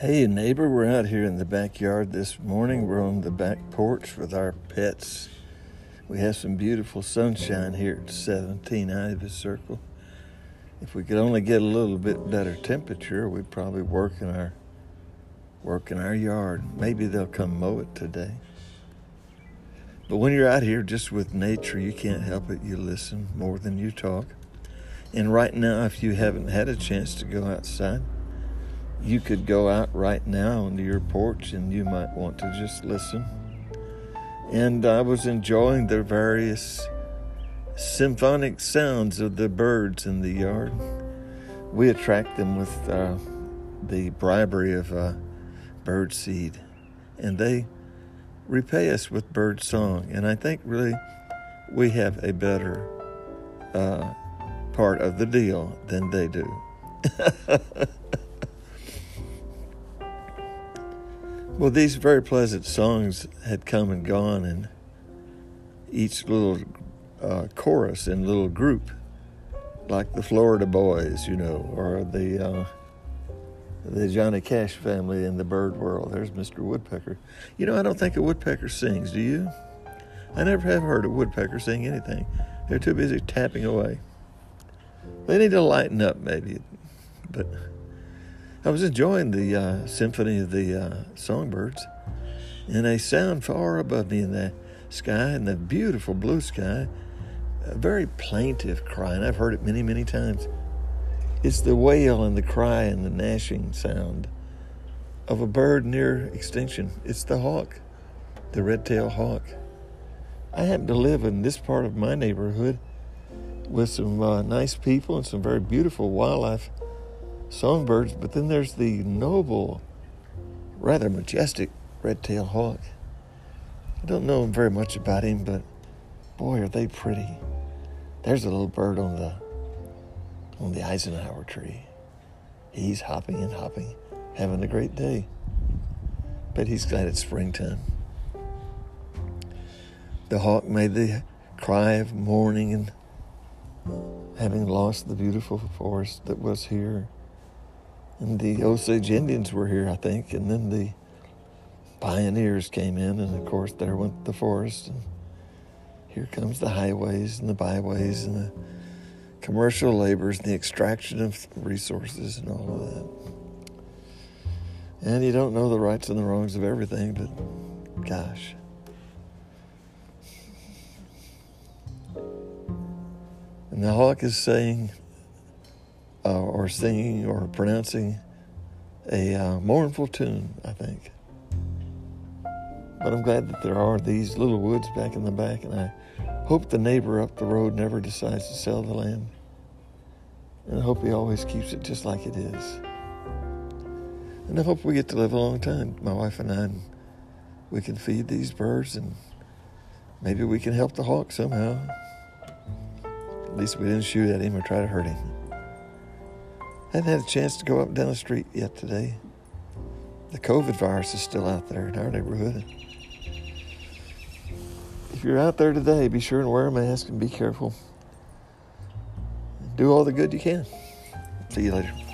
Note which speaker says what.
Speaker 1: Hey, neighbor, we're out here in the backyard this morning. We're on the back porch with our pets. We have some beautiful sunshine here at 17 Ivy Circle. If we could only get a little bit better temperature, we'd probably work in our work in our yard. Maybe they'll come mow it today. But when you're out here just with nature, you can't help it. You listen more than you talk. And right now, if you haven't had a chance to go outside, you could go out right now onto your porch and you might want to just listen. And I was enjoying the various symphonic sounds of the birds in the yard. We attract them with uh, the bribery of uh, bird seed, and they repay us with bird song. And I think really we have a better uh, part of the deal than they do. well, these very pleasant songs had come and gone, and each little uh, chorus and little group, like the Florida Boys, you know, or the uh, the Johnny Cash family in the bird world. There's Mr. Woodpecker. You know, I don't think a woodpecker sings. Do you? I never have heard a woodpecker sing anything. They're too busy tapping away. They need to lighten up, maybe. But I was enjoying the uh, symphony of the uh, songbirds, and they sound far above me in the sky, in the beautiful blue sky. A very plaintive cry, and I've heard it many, many times. It's the wail and the cry and the gnashing sound of a bird near extinction. It's the hawk, the red-tailed hawk. I happen to live in this part of my neighborhood with some uh, nice people and some very beautiful wildlife songbirds, but then there's the noble, rather majestic red-tailed hawk. I don't know very much about him, but boy, are they pretty. There's a little bird on the on the Eisenhower tree. He's hopping and hopping, having a great day. But he's glad it's springtime. The hawk made the cry of mourning and having lost the beautiful forest that was here. And the Osage Indians were here, I think, and then the pioneers came in, and of course, there went the forest, and here comes the highways and the byways and the commercial labors and the extraction of resources and all of that. And you don't know the rights and the wrongs of everything, but gosh. And the hawk is saying, uh, or singing, or pronouncing a uh, mournful tune, I think. But I'm glad that there are these little woods back in the back, and I hope the neighbor up the road never decides to sell the land. And I hope he always keeps it just like it is. And I hope we get to live a long time, my wife and I, and we can feed these birds and maybe we can help the hawk somehow. At least we didn't shoot at him or try to hurt him. I haven't had a chance to go up and down the street yet today. The COVID virus is still out there in our neighborhood. If you're out there today, be sure and wear a mask and be careful do all the good you can. See you later.